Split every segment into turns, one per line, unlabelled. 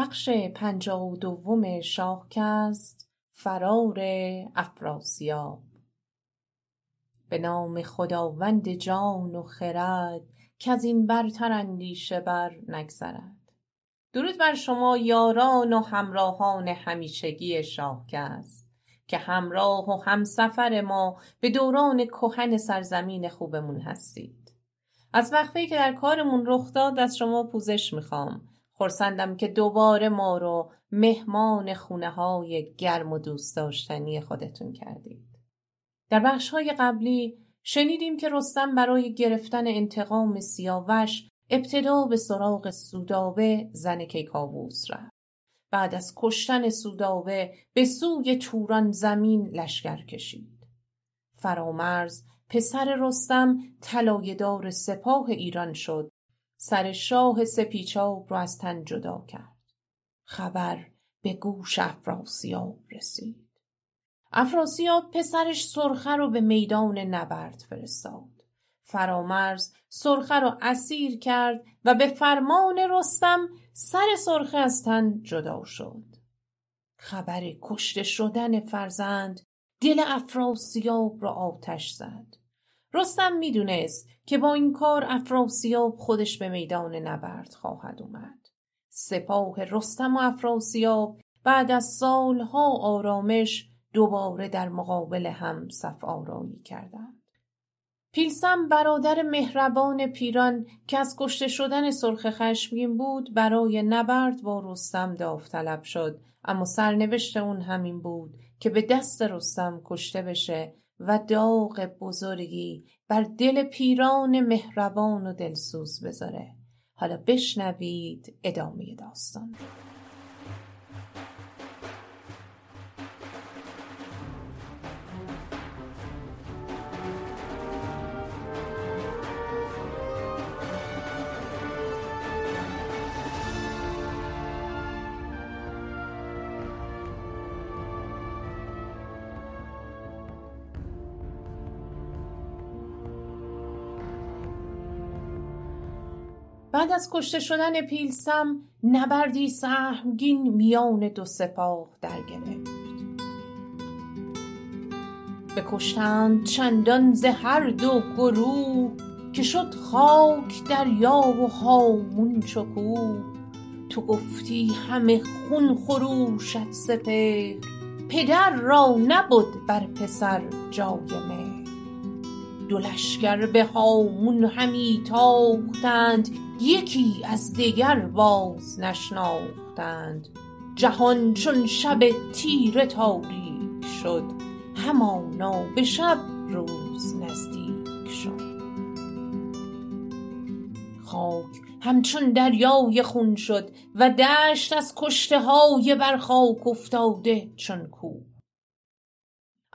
بخش پنجاه و دوم شاهکست فرار افراسیاب. به نام خداوند جان و خرد کز این برتر اندیشه بر نگذرد. درود بر شما یاران و همراهان همیشگی شاهکست که همراه و همسفر ما به دوران کهن سرزمین خوبمون هستید. از وقفه که در کارمون رخ داد از شما پوزش می‌خوام. خرسندم که دوباره ما رو مهمان خونه های گرم و دوست داشتنی خودتون کردید. در بخش های قبلی شنیدیم که رستم برای گرفتن انتقام سیاوش ابتدا به سراغ سودابه زن کیکاووس رفت. بعد از کشتن سودابه به سوی توران زمین لشکر کشید. فرامرز پسر رستم طلایهدار سپاه ایران شد سر شاه سپیچاب را از تن جدا کرد. خبر به گوش افراسیاب رسید. افراسیاب پسرش سرخه رو به میدان نبرد فرستاد. فرامرز سرخه رو اسیر کرد و به فرمان رستم سر سرخه از تن جدا شد. خبر کشته شدن فرزند دل افراسیاب را آتش زد. رستم می‌دونست که با این کار افراسیاب خودش به میدان نبرد خواهد اومد. سپاه رستم و افراسیاب بعد از سالها آرامش دوباره در مقابل هم صف آرایی کردند. پیلسم برادر مهربان پیران که از کشته شدن سرخ خشمگین بود برای نبرد با رستم داوطلب شد. اما سرنوشت اون همین بود که به دست رستم کشته بشه و داغ بزرگی بر دل پیران مهربان و دلسوز بذاره. حالا بشنوید ادامه داستان. از کشته شدن پیلسم نبردی سهمگین میان دو سپاه در گرفت بکشتند چندان ز هر دو گروه که شد خاک دریا و هامون چو کوه تو گفتی همه خون خروشد سپهر پدر را نبد بر پسر جای مهر. دو لشکر به هامون همی تاختند یکی از دگر باز نشناختند. جهان چون شب تیره تاریک شد همانا به شب روز نزدیک شد. خاک همچون دریای خون شد و دشت از کشته های بر خاک افتاده چون کوه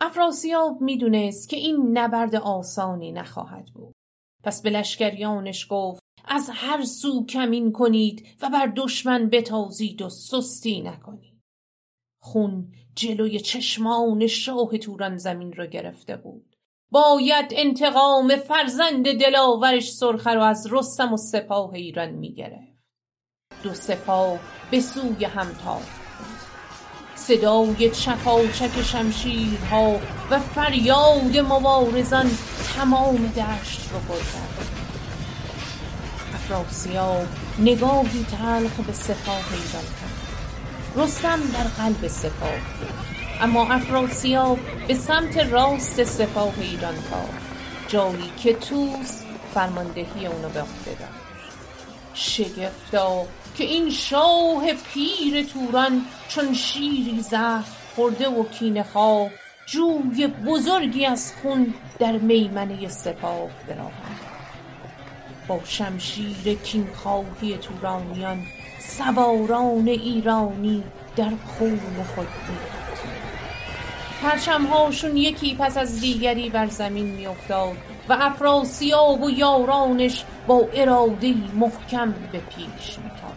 افراسیاب می‌دونست که این نبرد آسانی نخواهد بود. پس به لشکریانش گفت از هر سو کمین کنید و بر دشمن بتازید و سستی نکنید. خون جلوی چشمان شاه توران زمین را گرفته بود. باید انتقام فرزند دلاورش سرخه رو از رستم و سپاه ایران می‌گرفت دو سپاه به سوی هم صدای چکاچک شمشیرها و فریاد مبارزان تمام دشت رو کرد افراسیاب نگاهی تلخ به سپاه ایران کرد. رستم در قلب سپاه بود. اما افراسیاب به سمت راست سپاه ایران تاخت. جایی که توس فرماندهی اونو به عهده داشت. شگفتا که این شاه پیر توران چون شیری زخم خورده و کینه خواه جوی بزرگی از خون در میمنه سپاه براهند با شمشیر کینخواهی تورانیان سواران ایرانی در خون خود می‌رفتند پرچمهاشون یکی پس از دیگری بر زمین میافتاد و افراسیاب و یارانش با ارادهای محکم به پیش میتاختند.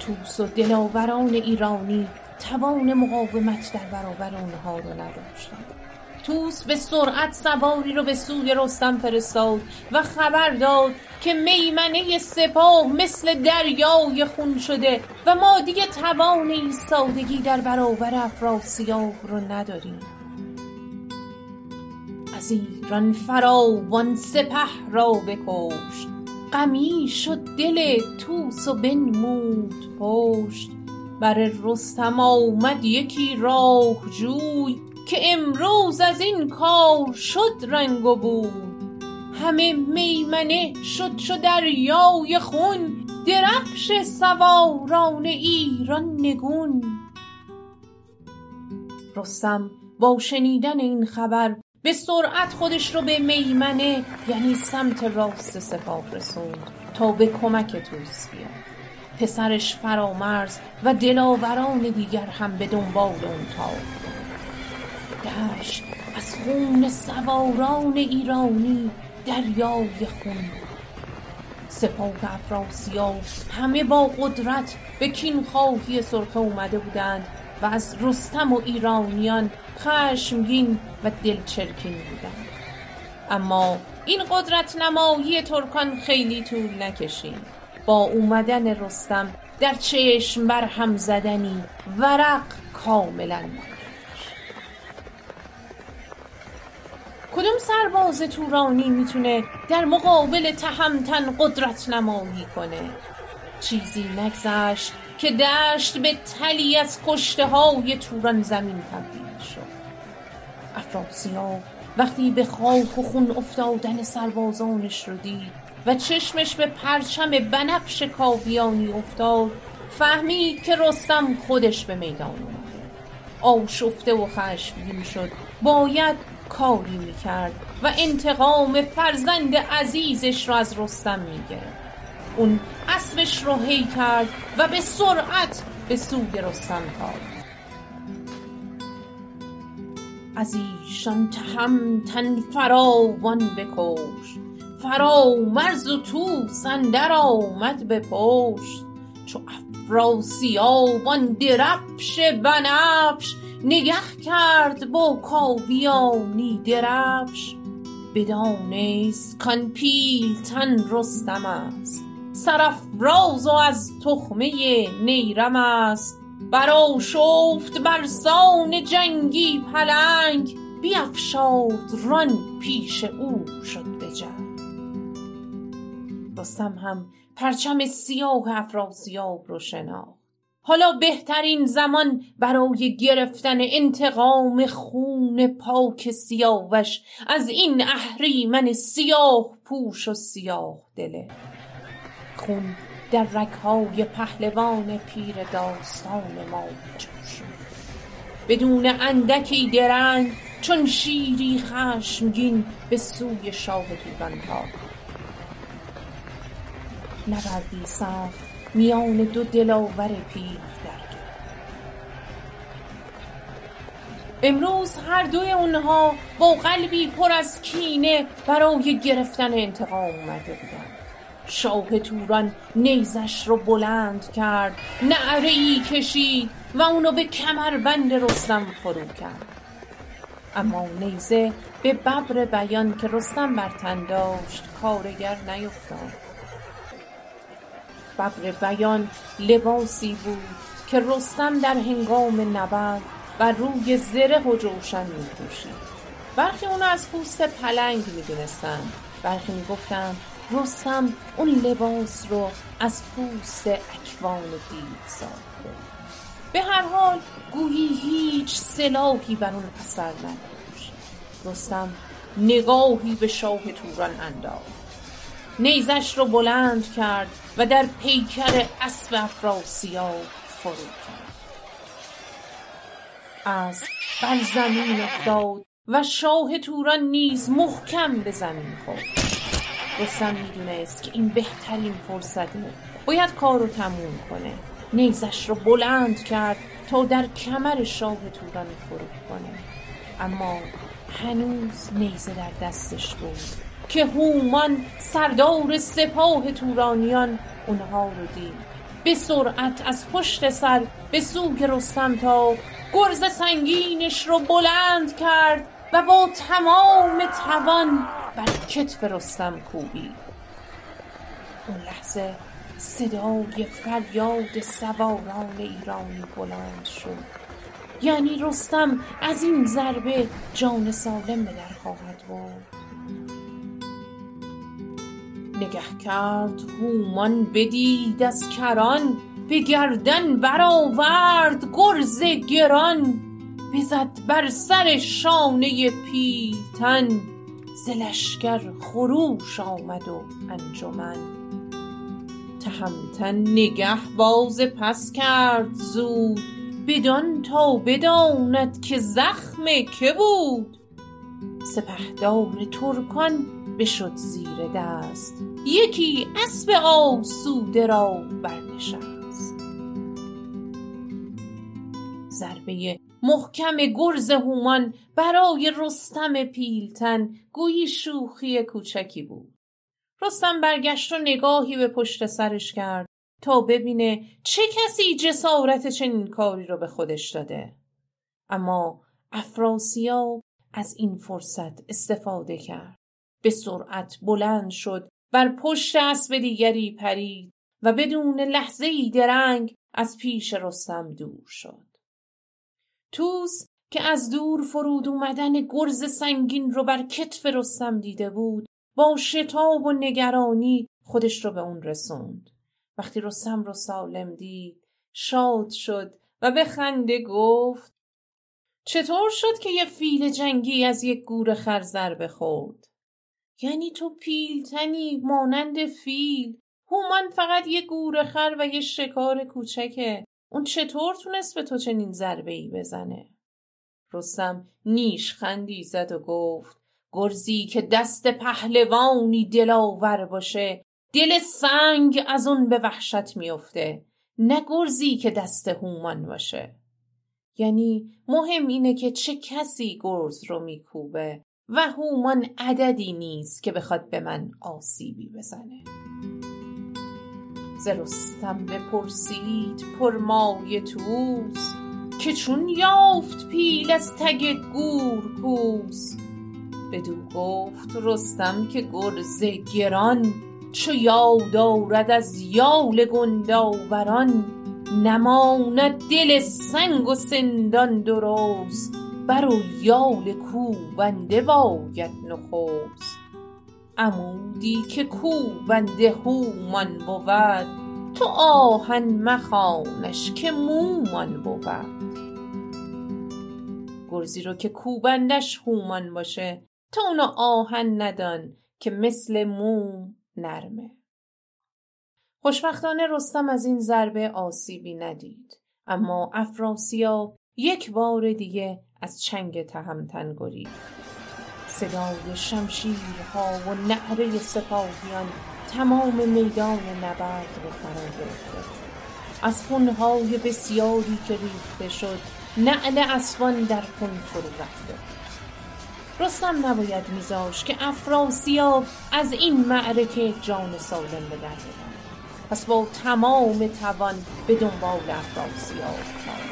طوس و دلاوران ایرانی توان مقاومت در برابر آنها را نداشتند. توس به سرعت سواری رو به سوی رستم فرستاد و خبر داد که میمنه سپاه مثل دریای خون شده و ما دیگه توان ایستادگی در برابر افراسیاب رو نداریم. از ایران فراوان سپه را بکشت. غمی شد دل توس و بنمود پشت. بر رستم آمد یکی راهجوی که امروز از این کار شد رنگ و بوی همه میمنه شد چو دریای خون درفش سواران ایران نگون. رستم با شنیدن این خبر به سرعت خودش رو به میمنه یعنی سمت راست سپاه رسوند تا به کمک توس بیاد. پسرش فرامرز و دلاوران دیگر هم به دنبال اون تاختند دشت از خون سواران ایرانی دریای خون. سپاه افراسیاب همه با قدرت به کینخواهی سرخه اومده بودند و از رستم و ایرانیان خشمگین و دلچرکین بودند. اما این قدرت نمایی ترکان خیلی طول نکشید. با اومدن رستم در چشم بر هم زدنی ورق کاملا کدوم سرباز تورانی می‌تونه در مقابل تهمتن قدرت نمایی کنه؟ چیزی نگذشت که دشت به تلی از کشته های توران زمین تبدیل شد. افراسیاب وقتی به خاک و خون افتادن سربازانش رو دید و چشمش به پرچم بنفش کاویانی افتاد فهمید که رستم خودش به میدان اومده. آشفته و خشمگین شد. باید کاری می‌کرد و انتقام فرزند عزیزش را از رستم می‌گرفت. اون اسبش رو هی کرد و به سرعت به سوی رستم تاخت از ایشان تهمتن فراوان بکش فرامرز و طوس اندر آمد به پشت. چو افراسیاب آن درفش بنفش نگه کرد با کاویانی درفش. بدانست کان پیلتن رستم است. سرافراز و از تخمه نیرم است. برآشفت برسان جنگی پلنگ. بیفشارد ران پیش او شد به جنگ. رستم هم پرچم سیاه افراسیاب رو شناخت. حالا بهترین زمان برای گرفتن انتقام خون پاک سیاوش. از این اهریمن سیاه پوش و سیاه دله. خون در رگهای پهلوان پیر داستان ما شد بدون اندکی درنگ چون شیری خشمگین به سوی شاه توران تاخت نبردی سخت میان دو دلاور پیر در امروز هر دوی اونها با قلبی پر از کینه برای گرفتن انتقام اومده بودند. شاه توران نیزش رو بلند کرد نعره ای کشید و اونو به کمربند رستم فرو کرد. اما نیزه به ببر بیان که رستم بر تن داشت کارگر نیفتاد. ببر بیان لباسی بود که رستم در هنگام نبرد بر روی زره و جوشن می پوشید. برخی اونو از پوست پلنگ می دونستن برخی می گفتن رستم اون لباس رو از پوست اکوان دیو ساخته به هر حال گویی هیچ سلاحی بر اون اثر نداشت. رستم نگاهی به شاه توران انداخت. نیزش رو بلند کرد و در پیکر اسب افراسیاب فرو کرد. اسب بر زمین افتاد و شاه توران نیز محکم به زمین خورد. رستم می‌دونست که این بهترین فرصته. باید کار رو تموم کنه. نیزش رو بلند کرد تا در کمر شاه توران فرو کنه. اما هنوز نیزه در دستش بود. که هومان سردار سپاه تورانیان اونها رو دید. به سرعت از پشت سر به سوی رستم تا گرز سنگینش رو بلند کرد و با تمام توان بر کتف رستم کوبید. اون لحظه صدای فریاد سواران ایرانی بلند شد. یعنی رستم از این ضربه جان سالم به در خواهد برد. نگه کرد هومان بدید از کران به گردن برآورد گرز گران بزد بر سر شانه پیلتن ز لشکر خروش آمد و انجمن. تهمتن نگه باز پس کرد زود بدان تا بداند که زخم که بود. سپهدار ترکان بشد زیر دست. یکی اسب آسوده را برنشست. ضربه محکم گرز هومان برای رستم پیلتن گویی شوخی کوچکی بود. رستم برگشت و نگاهی به پشت سرش کرد تا ببینه چه کسی جسارت چنین کاری رو به خودش داده. اما افراسیاب از این فرصت استفاده کرد. به سرعت بلند شد بر پشت اسب دیگری پرید و بدون لحظه ای درنگ از پیش رستم دور شد. توس که از دور فرود اومدن گرز سنگین رو بر کتف رستم دیده بود با شتاب و نگرانی خودش رو به اون رسوند. وقتی رستم رو سالم دید شاد شد و به خنده گفت چطور شد که یه فیل جنگی از یک گور خر ضربه خورد یعنی تو پیلتنی مانند فیل. هومان فقط یه گور خر و یه شکار کوچکه. اون چطور تونست به تو چنین ضربه ای بزنه؟ رستم نیش خندی زد و گفت گرزی که دست پهلوانی دلاور باشه. دل سنگ از اون به وحشت میفته نه گرزی که دست هومان باشه. یعنی مهم اینه که چه کسی گرز رو میکوبه. و هومان عددی نیست که بخواد به من آسیبی بزنه. ز رستم بپرسید پرمای توس که چون یافت پیل از تگ گور کوس بدو گفت رستم که گرز گران چو یاد آرد از یال گنداوران نماند دل سنگ و سندان درست. بر و یال کوبنده باید نخست. عمودی که کوبنده هومان بود تو آهن مخوانش که مومان بود. گرزی رو که کوبندش هومان باشه تو اونو آهن ندان که مثل موم نرمه. خوشبختانه رستم از این ضربه آسیبی ندید اما افراسیاب یک بار دیگه از چنگ تهمتن گریخت. صدای شمشیرها و نعره سپاهیان تمام میدان نبرد رو فرا گرفته. از خونهای بسیاری که ریخته شد نعل اسبان در خون فرو رفته. رستم نباید میذاش که افراسیاب از این معرکه جان سالم به در پس با تمام توان به دنبال افراسیاب تاخت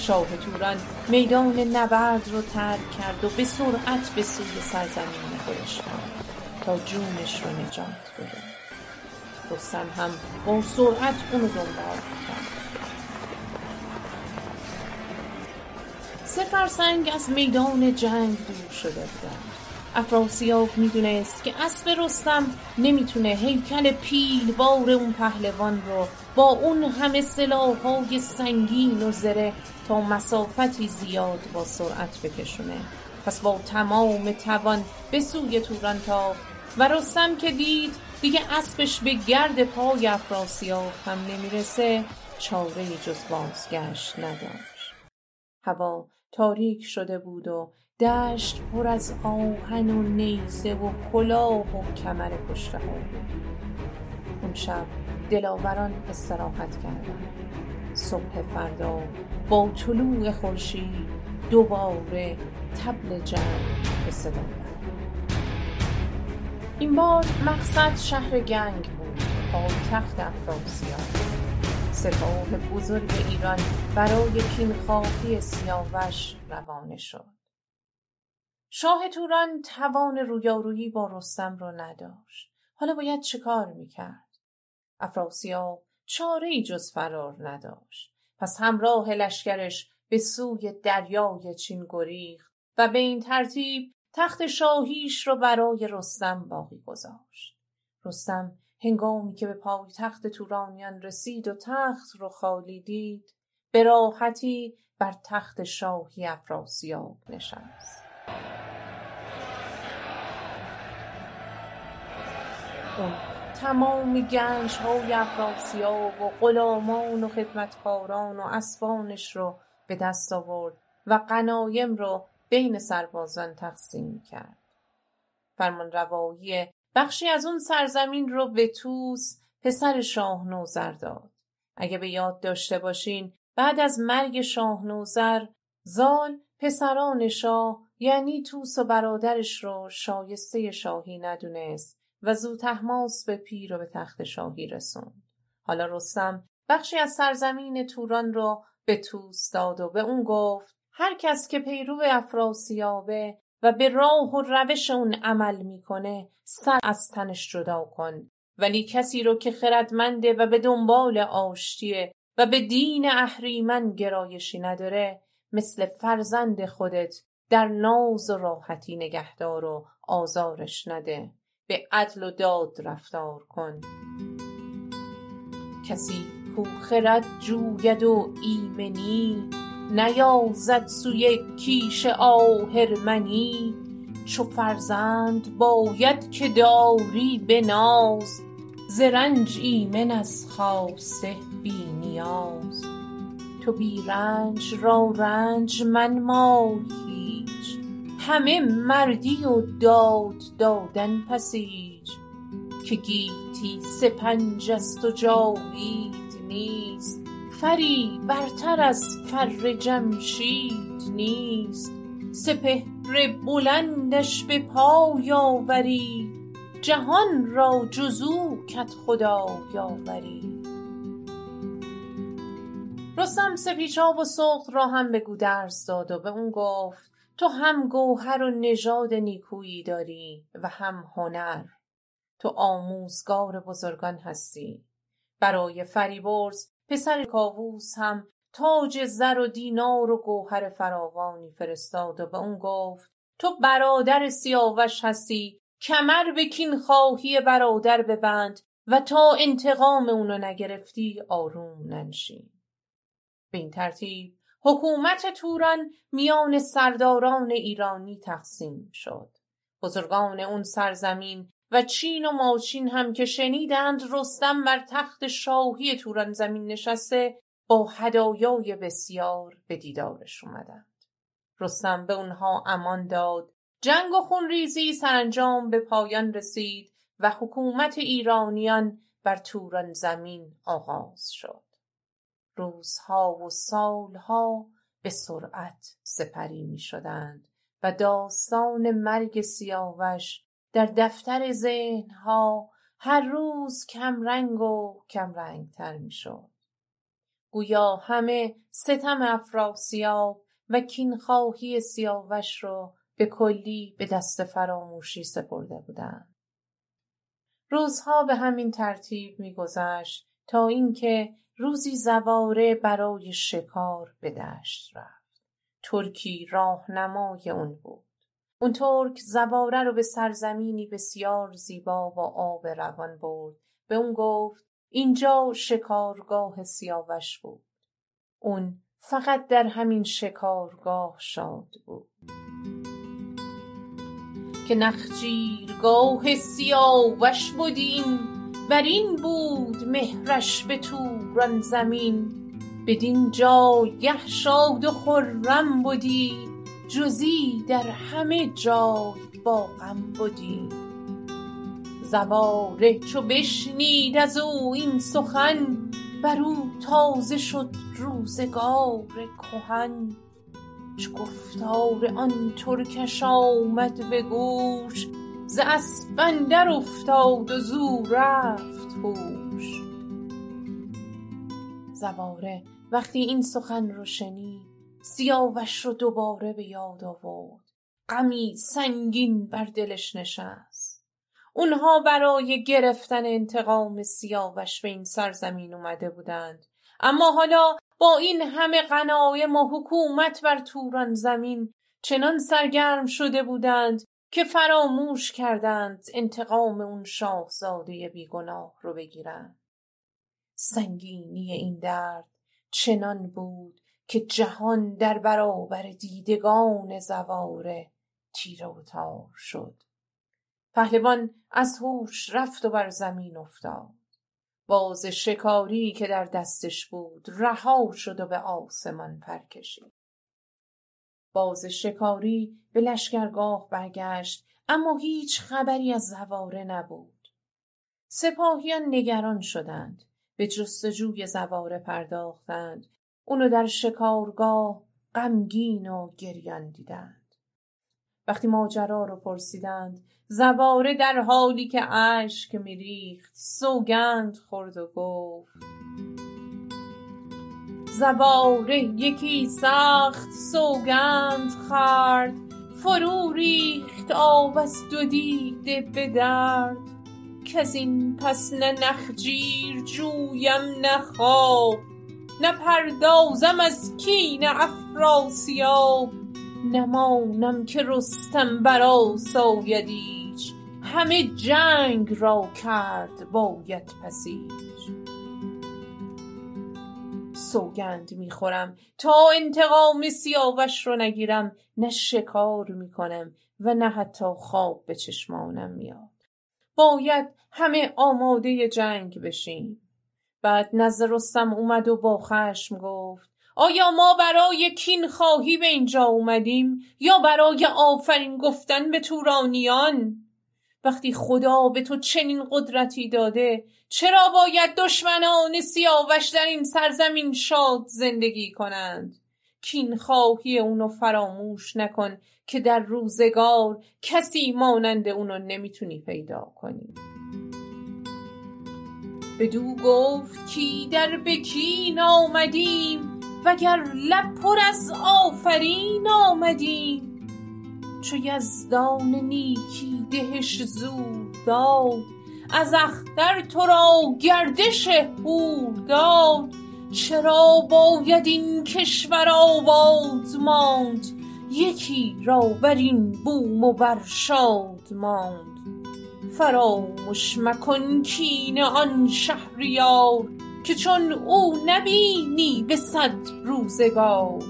شاه توران میدان نبرد رو ترک کرد و به سرعت به سوی سرزمین خودش رفت تا جونش رو نجات بده. رستم هم با سرعت اونو دنبال کرد. سه فرسنگ از میدان جنگ دور شده بودند. افراسیاب می‌دونست که اسب رستم نمی‌تونه هیکل پیلوار اون پهلوان رو با اون همه سلاحهای سنگین و زره تا مسافتی زیاد با سرعت بکشونه. پس با تمام توان به سوی توران تاخت و رستم که دید دیگه اسبش به گرد پای افراسیاب هم نمی‌رسه چاره جز بازگشت نداشت. هوا تاریک شده بود و دشت پر از آهن و نیزه و کلاه و کمر کشته ها. اون شب دلاوران استراحت کردند. صبح فردا با طلوع خورشید دوباره تبل جنگ به صدا این بار مقصد شهر گنگ بود پایتخت افراسیاب سپاه بزرگ ایران برای کینخواهی سیاوش روانه شد. شاه توران توان رویارویی با رستم رو نداشت. حالا باید چه کار می‌کرد؟ افراسیاب چاره ای جز فرار نداشت. پس همراه لشکرش به سوی دریای چین گریخت و به این ترتیب تخت شاهیش رو برای رستم باقی گذاشت. رستم هنگامی که به پای تخت تورانیان رسید و تخت رو خالی دید به راحتی بر تخت شاهی افراسیاب نشست. اون تمام گنج های افراسیاب و غلامان و خدمتکاران و اسبانش رو به دست آورد و غنایم رو بین سربازان تقسیم کرد. فرمانروایی بخشی از اون سرزمین رو به توس پسر شاه نوذر داد. اگه به یاد داشته باشین بعد از مرگ شاه نوذر زال پسران شاه یعنی توس و برادرش رو شایسته شاهی ندونست. و زود تحماس به پیر و به تخت شاهی رسوند. حالا رستم بخشی از سرزمین توران رو به توس داد و به اون گفت هر کس که پیرو افراسیابه و به راه و روش اون عمل می‌کنه سر از تنش جدا کن. ولی کسی رو که خردمنده و به دنبال آشتیه و به دین اهریمن گرایشی نداره مثل فرزند خودت در ناز و راحتی نگهدار و آزارش نده. به عدل و داد رفتار کن. کسی کو خرد جوید و ایمنی نیازد سوی کیش آهرمنی. چو فرزند باید که داری به ناز ز ایمن از خاصه بی نیاز. تو بی رنج را رنج منمای هیچ همه مردی و داد دادن پسیج که گیتی سپنج است و جاوید نیست فری برتر از فر جمشید نیست. سپهر بلندش به پای آوری جهان را جز او کدخدای آوری رستم سپیچاب و سغد را هم به گودرز داد و به اون گفت تو هم گوهر و نژاد نیکویی داری و هم هنر. تو آموزگار بزرگان هستی. برای فریبرز پسر کاووس هم تاج زر و دینار و گوهر فراوانی فرستاد و به اون گفت تو برادر سیاوش هستی کمر به خواهی برادر ببند و تا انتقام اونو نگرفتی آروم ننشین. به این ترتیب حکومت توران میان سرداران ایرانی تقسیم شد. بزرگان اون سرزمین و چین و ماچین هم که شنیدند رستم بر تخت شاهی توران زمین نشسته با هدایای بسیار به دیدارش اومدند. رستم به اونها امان داد. جنگ و خونریزی سرانجام به پایان رسید و حکومت ایرانیان بر توران زمین آغاز شد. روزها و سالها به سرعت سپری می شدند و داستان مرگ سیاوش در دفتر ذهنها هر روز کمرنگ و کمرنگتر می‌شد. گویا همه ستم افراسیاب و کینخواهی سیاوش رو به کلی به دست فراموشی سپرده بودند. روزها به همین ترتیب میگذشت تا اینکه روزی زواره برای شکار به دشت رفت. ترکی راهنمای اون بود. اون ترک زواره رو به سرزمینی بسیار زیبا با آب روان برد. به اون گفت اینجا شکارگاه سیاوش بود. اون فقط در همین شکارگاه شاد بود. که نخجیرگاه سیاوش بر این بود مهرش به توران زمین. بدین جایگه شاد و خرم بودی جزی در همه جای با غم بدی. زواره چو بشنید از او این سخن بر او تازه شد روزگار کهن. چو گفتار آن ترکش آمد به گوش ز اسپ اندر افتاد و زو رفت هوش. زواره وقتی این سخن رو شنید سیاوش رو دوباره به یاد آورد. غمی سنگین بر دلش نشست. اونها برای گرفتن انتقام سیاوش به این سرزمین اومده بودند. اما حالا با این همه غنایم و حکومت بر توران زمین چنان سرگرم شده بودند که فراموش کردند انتقام اون شاهزاده بیگناه رو بگیرند. سنگینی این درد چنان بود که جهان در برابر دیدگان زواره تیره و تار شد. پهلوان از هوش رفت و بر زمین افتاد. باز شکاری که در دستش بود رها شد و به آسمان پر کشید باز شکاری به لشکرگاه برگشت اما هیچ خبری از زواره نبود. سپاهیان نگران شدند به جستجوی زواره پرداختند. اونو در شکارگاه غمگین و گریان دیدند. وقتی ماجرا رو پرسیدند زواره در حالی که اشک میریخت سوگند خورد و گفت زواره یکی سخت سوگند خورد. فرو ریخت آب از دو دیده به درد. کز این پس نه نخجیر جویم نه خواب. نه پردازم از کین افراسیاب. نمانم که رستم برآساید ایچ. همه جنگ را کرد باید پسیج. سوگند می‌خورم. تا انتقام سیاوش رو نگیرم نه شکار می‌کنم و نه حتی خواب به چشمانم میاد. باید همه آماده جنگ بشیم. بعد نزد رستم اومد و با خشم گفت آیا ما برای کین خواهی به اینجا اومدیم یا برای آفرین گفتن به تورانیان؟ وقتی خدا به تو چنین قدرتی داده چرا باید دشمنان سیاوش در این سرزمین شاد زندگی کنند؟ کین خواهی اونو فراموش نکن که در روزگار کسی مانند اونو نمی‌تونی پیدا کنی. بدو گفت کی در بکین آمدیم وگر لب پر از آفرین آمدیم. چو یزدان نیکی دهش زود داد از اختر تو را گردش هور داد. چرا باید این کشور آباد ماند؟ یکی را بر این بوم و بر شاد ماند. فرامش مکن کین آن شهریار که چون او نبینی به صد روزگار.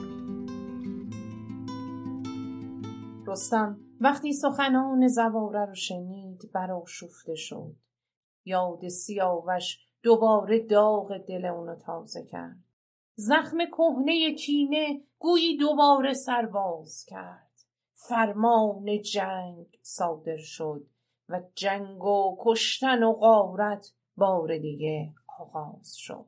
رستم وقتی سخنان زواره رو شنید برآشفته شد. یاد سیاوش دوباره داغ دل اونو تازه کرد. زخم کهنه کینه گویی دوباره سرباز کرد. فرمان جنگ صادر شد و جنگ و کشتن و غارت بار دیگه آغاز شد.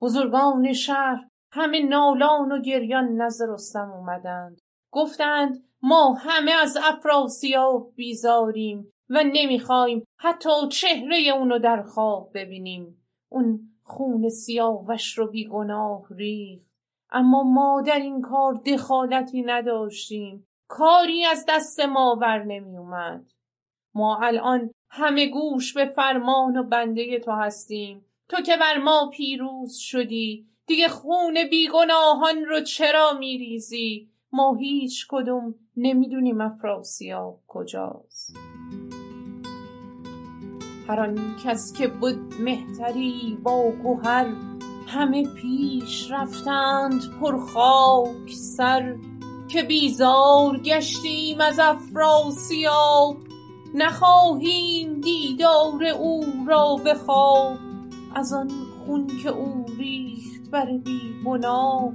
بزرگان شهر همه نالان و گریان نزد رستم اومدند. گفتند ما همه از افراسیاب بیزاریم و نمی‌خوایم حتی چهره اونو در خواب ببینیم. اون خون سیاوش رو بیگناه ریخت. اما ما در این کار دخالتی نداشتیم. کاری از دست ما بر نمی اومد ما الان همه گوش به فرمان و بنده تو هستیم. تو که بر ما پیروز شدی دیگه خون بیگناهان رو چرا میریزی؟ ما هیچ کدوم نمی‌دونیم افراسیاب کجاست. هر آن کس که بود مهتری با گهر همه پیش رفتند پر خاک سر که بیزار گشتیم از افراسیاب. نخواهیم دیدار او را به از آن خون که او ریخت بر بیگناه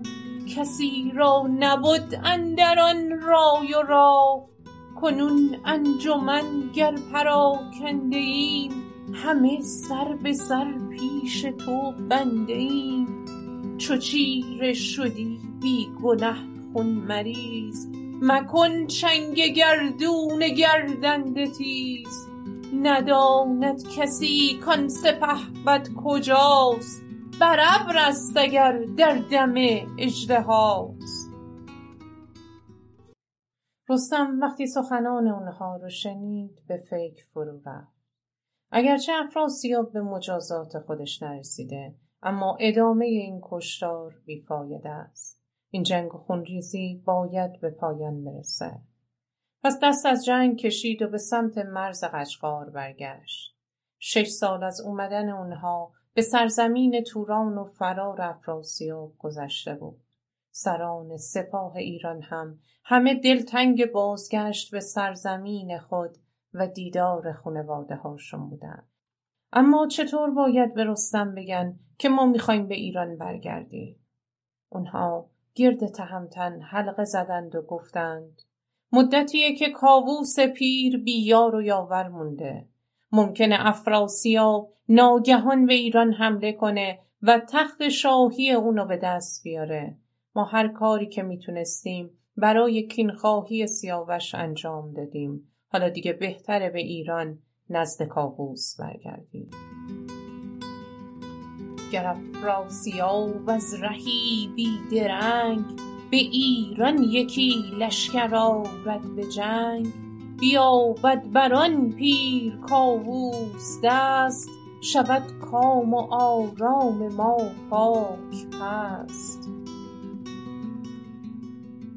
کسی را نبد اندر آن رای و راه کنون انجمن گر پراکنده ایم همه سر به سر پیش تو بنده ایم. چو چیره شدی بی گنه خون مریز مکن چنگ گردون گردنده تیز. نداند کسی کان سپهبد کجاست بر ابر است اگر در دم اژدهاست رستم وقتی سخنان اونها رو شنید به فکر فرو رفت. اگرچه افراسیاب به مجازات خودش نرسیده اما ادامه این کشتار بیفایده است. این جنگ خونریزی باید به پایان برسه. پس دست از جنگ کشید و به سمت مرز قشقار برگشت. شش سال از اومدن اونها به سرزمین توران و فرار افراسیاب گذشته بود سران سپاه ایران هم همه دلتنگ بازگشت به سرزمین خود و دیدار خانواده هاشون بودن. اما چطور باید به رستم بگن که ما می‌خوایم به ایران برگردیم؟ اونها گرد تهمتن حلقه زدند و گفتند مدتیه که کاووس پیر بیار و یاور مونده. ممکنه افراسیاب ناگهان به ایران حمله کنه و تخت شاهی اونو به دست بیاره. ما هر کاری که می‌تونستیم برای کینخواهی سیاوش انجام دادیم. حالا دیگه بهتره به ایران نزد کاووس برگردیم. گر افراسیاب از رهی بیدرنگ به ایران یکی لشکر آرد به جنگ بیابد بر آن پیر کاووس دست. شود کام و آرام ما پاک پست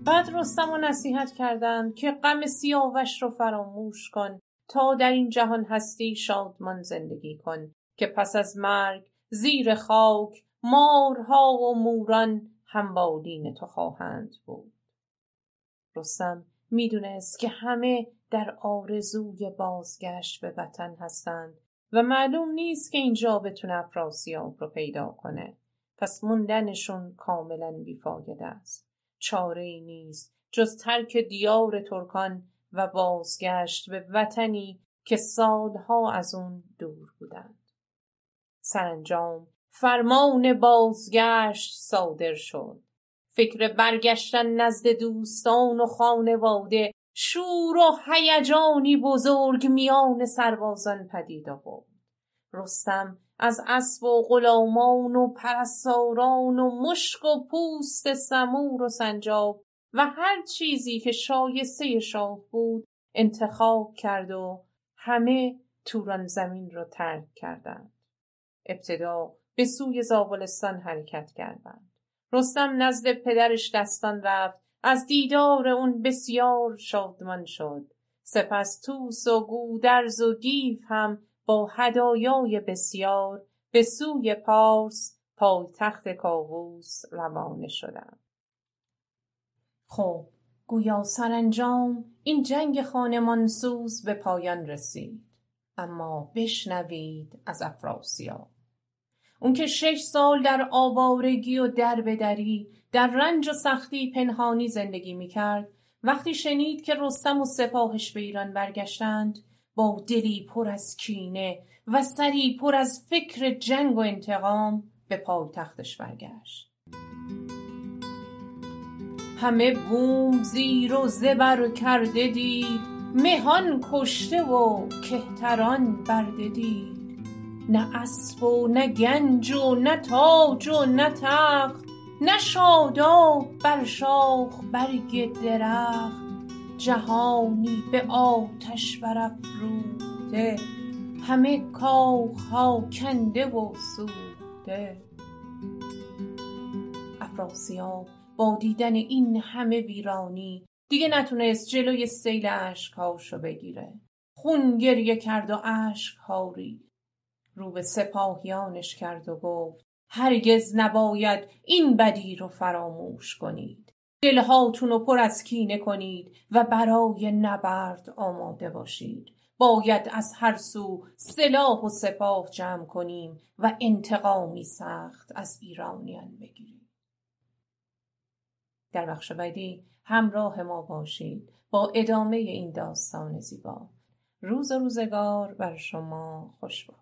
بعد رستم و نصیحت کردند که غم سیاوش رو فراموش کن. تا در این جهان هستی شادمان زندگی کن. که پس از مرگ زیر خاک مارها و موران همبالین تو خواهند بود. رستم می‌دونست که همه در آرزوی بازگشت به وطن هستند و معلوم نیست که اینجا بتونه افراسیاب رو پیدا کنه. پس موندنشون کاملا بیفایده است. چاره ای نیست جز ترک دیار ترکان و بازگشت به وطنی که سالها از اون دور بودند. سرانجام فرمان بازگشت صادر شد. فکر برگشتن نزد دوستان و خانواده شور و هیجانی بزرگ میان سربازان پدید آورد. رستم از اسب و غلامان و پرستاران و مشک و پوست سمور و سنجاب و هر چیزی که شایسته شاه بود انتخاب کرد و همه توران زمین را ترک کردند. ابتدا به سوی زابلستان حرکت کردند. رستم نزد پدرش دستان رفت از دیدار اون بسیار شادمان شد. سپس توس و گودرز و گیف هم با هدایای بسیار به سوی پارس پایتخت کاووس روانه شدند. خب گویا سرانجام این جنگ خانمانسوز به پایان رسید. اما بشنوید از افراسیاب. اون که شش سال در آوارگی و دربدری در رنج و سختی پنهانی زندگی می‌کرد. وقتی شنید که رستم و سپاهش به ایران برگشتند با دلی پر از کینه و سری پر از فکر جنگ و انتقام به پایتختش برگشت. همه بوم زیر و زبر کرده دید مهان کشته و کهتران برده دید. نه اسب و نه گنج و نه تاج و نه تخت نه شاداب بر شاخ برگ درخت جهانی به آتش برافروخته. همه کاخها کنده و سوخته. افراسیاب با دیدن این همه ویرانی دیگه نتونست جلوی سیل اشکهاشو بگیره. خون گریه کرد و اشکها ریخت رو به سپاهیانش کرد و گفت هرگز نباید این بدی رو فراموش کنید. دلهاتون رو پر از کینه کنید و برای نبرد آماده باشید. باید از هر سو سلاح و سپاه جمع کنیم و انتقامی سخت از ایرانیان بگیریم. در بخش بعدی همراه ما باشید با ادامه این داستان زیبا. روز و روزگار بر شما خوش باد.